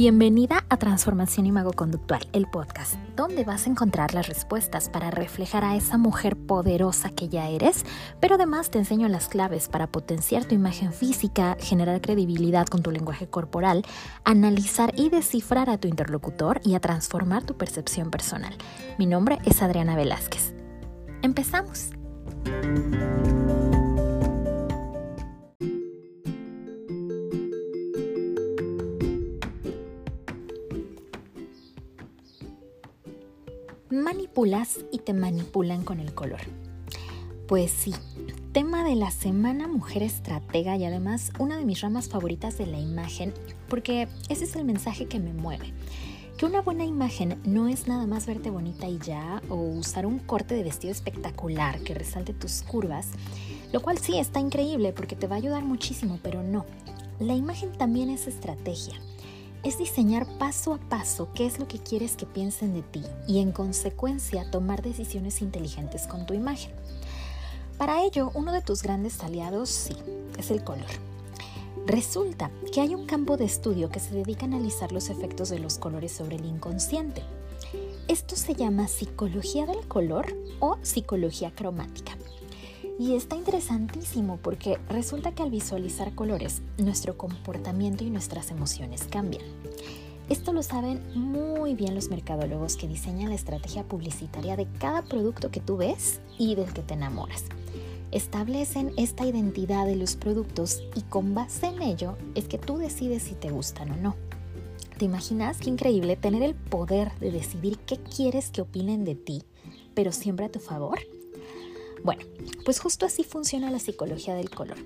Bienvenida a Transformación Imago Conductual, el podcast, donde vas a encontrar las respuestas para reflejar a esa mujer poderosa que ya eres, pero además te enseño las claves para potenciar tu imagen física, generar credibilidad con tu lenguaje corporal, analizar y descifrar a tu interlocutor y a transformar tu percepción personal. Mi nombre es Adriana Velázquez. Empezamos. Manipulas y te manipulan con el color. Pues sí, tema de la semana mujer estratega y además una de mis ramas favoritas de la imagen, porque ese es el mensaje que me mueve. Que una buena imagen no es nada más verte bonita y ya, o usar un corte de vestido espectacular que resalte tus curvas, lo cual sí está increíble porque te va a ayudar muchísimo, pero no. La imagen también es estrategia es diseñar paso a paso qué es lo que quieres que piensen de ti y en consecuencia tomar decisiones inteligentes con tu imagen. Para ello, uno de tus grandes aliados, sí, es el color. Resulta que hay un campo de estudio que se dedica a analizar los efectos de los colores sobre el inconsciente. Esto se llama psicología del color o psicología cromática. Y está interesantísimo porque resulta que al visualizar colores, nuestro comportamiento y nuestras emociones cambian. Esto lo saben muy bien los mercadólogos que diseñan la estrategia publicitaria de cada producto que tú ves y del que te enamoras. Establecen esta identidad de los productos y con base en ello es que tú decides si te gustan o no. ¿Te imaginas qué increíble tener el poder de decidir qué quieres que opinen de ti, pero siempre a tu favor? Bueno, pues justo así funciona la psicología del color.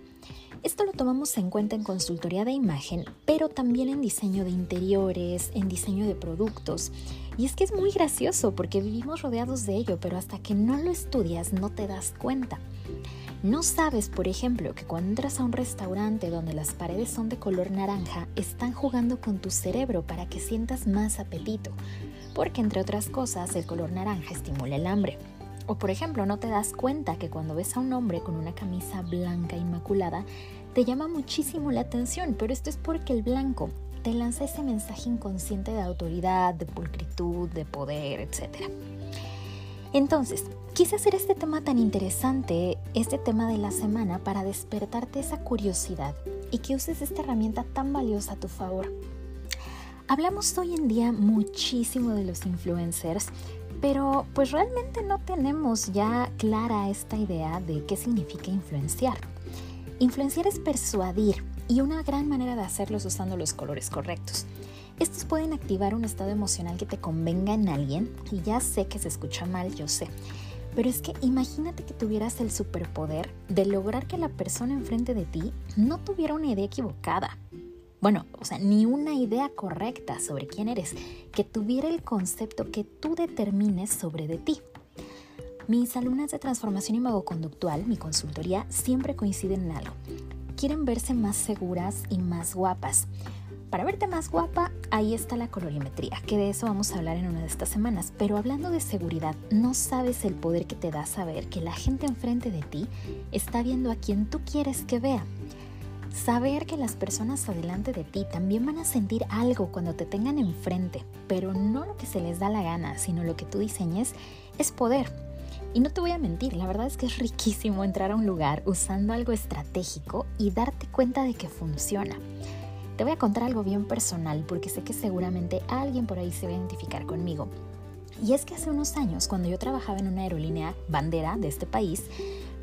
Esto lo tomamos en cuenta en consultoría de imagen, pero también en diseño de interiores, en diseño de productos. Y es que es muy gracioso porque vivimos rodeados de ello, pero hasta que no lo estudias no te das cuenta. No sabes, por ejemplo, que cuando entras a un restaurante donde las paredes son de color naranja, están jugando con tu cerebro para que sientas más apetito, porque entre otras cosas el color naranja estimula el hambre. O por ejemplo, no te das cuenta que cuando ves a un hombre con una camisa blanca inmaculada, te llama muchísimo la atención, pero esto es porque el blanco te lanza ese mensaje inconsciente de autoridad, de pulcritud, de poder, etc. Entonces, quise hacer este tema tan interesante, este tema de la semana, para despertarte esa curiosidad y que uses esta herramienta tan valiosa a tu favor. Hablamos hoy en día muchísimo de los influencers, pero pues realmente no tenemos ya clara esta idea de qué significa influenciar. Influenciar es persuadir y una gran manera de hacerlo es usando los colores correctos. Estos pueden activar un estado emocional que te convenga en alguien y ya sé que se escucha mal, yo sé. Pero es que imagínate que tuvieras el superpoder de lograr que la persona enfrente de ti no tuviera una idea equivocada, bueno, o sea, ni una idea correcta sobre quién eres, que tuviera el concepto que tú determines sobre de ti. Mis alumnas de transformación imagoconductual, mi consultoría, siempre coinciden en algo. Quieren verse más seguras y más guapas. Para verte más guapa, ahí está la colorimetría, que de eso vamos a hablar en una de estas semanas. Pero hablando de seguridad, no sabes el poder que te da saber que la gente enfrente de ti está viendo a quien tú quieres que vea Saber que las personas adelante de ti también van a sentir algo cuando te tengan enfrente, pero no lo que se les da la gana, sino lo que tú diseñes, es poder. Y no te voy a mentir, la verdad es que es riquísimo entrar a un lugar usando algo estratégico y darte cuenta de que funciona. Te voy a contar algo bien personal porque sé que seguramente alguien por ahí se va a identificar conmigo. Y es que hace unos años, cuando yo trabajaba en una aerolínea bandera de este país,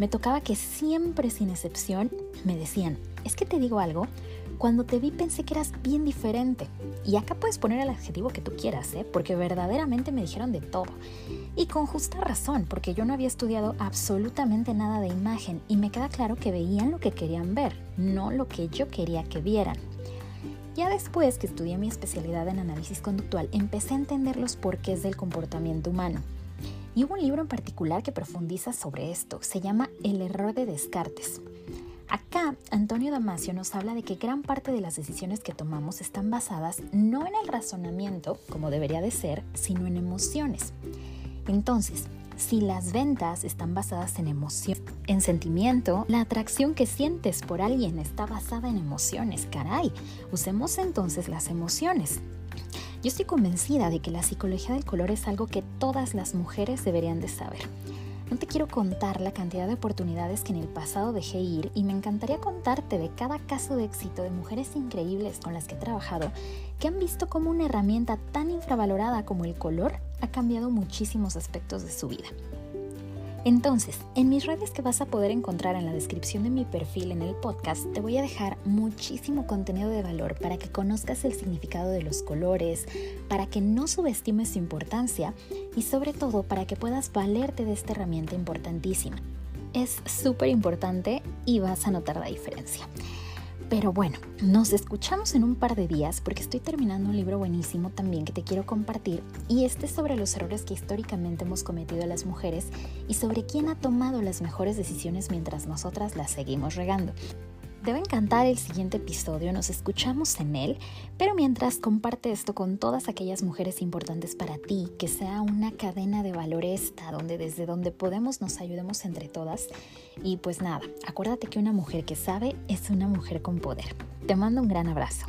me tocaba que siempre sin excepción me decían, es que te digo algo, cuando te vi pensé que eras bien diferente. Y acá puedes poner el adjetivo que tú quieras, ¿eh? porque verdaderamente me dijeron de todo. Y con justa razón, porque yo no había estudiado absolutamente nada de imagen y me queda claro que veían lo que querían ver, no lo que yo quería que vieran. Ya después que estudié mi especialidad en análisis conductual, empecé a entender los porqués del comportamiento humano. Y hubo un libro en particular que profundiza sobre esto, se llama El error de Descartes. Acá, Antonio Damasio nos habla de que gran parte de las decisiones que tomamos están basadas no en el razonamiento, como debería de ser, sino en emociones. Entonces, si las ventas están basadas en emoción, en sentimiento, la atracción que sientes por alguien está basada en emociones. Caray, usemos entonces las emociones. Yo estoy convencida de que la psicología del color es algo que todas las mujeres deberían de saber. No te quiero contar la cantidad de oportunidades que en el pasado dejé ir y me encantaría contarte de cada caso de éxito de mujeres increíbles con las que he trabajado que han visto cómo una herramienta tan infravalorada como el color ha cambiado muchísimos aspectos de su vida. Entonces, en mis redes que vas a poder encontrar en la descripción de mi perfil en el podcast, te voy a dejar muchísimo contenido de valor para que conozcas el significado de los colores, para que no subestimes su importancia y sobre todo para que puedas valerte de esta herramienta importantísima. Es súper importante y vas a notar la diferencia. Pero bueno, nos escuchamos en un par de días porque estoy terminando un libro buenísimo también que te quiero compartir y este es sobre los errores que históricamente hemos cometido las mujeres y sobre quién ha tomado las mejores decisiones mientras nosotras las seguimos regando. Debe encantar el siguiente episodio, nos escuchamos en él, pero mientras comparte esto con todas aquellas mujeres importantes para ti, que sea una cadena de valor esta, donde desde donde podemos nos ayudemos entre todas. Y pues nada, acuérdate que una mujer que sabe es una mujer con poder. Te mando un gran abrazo.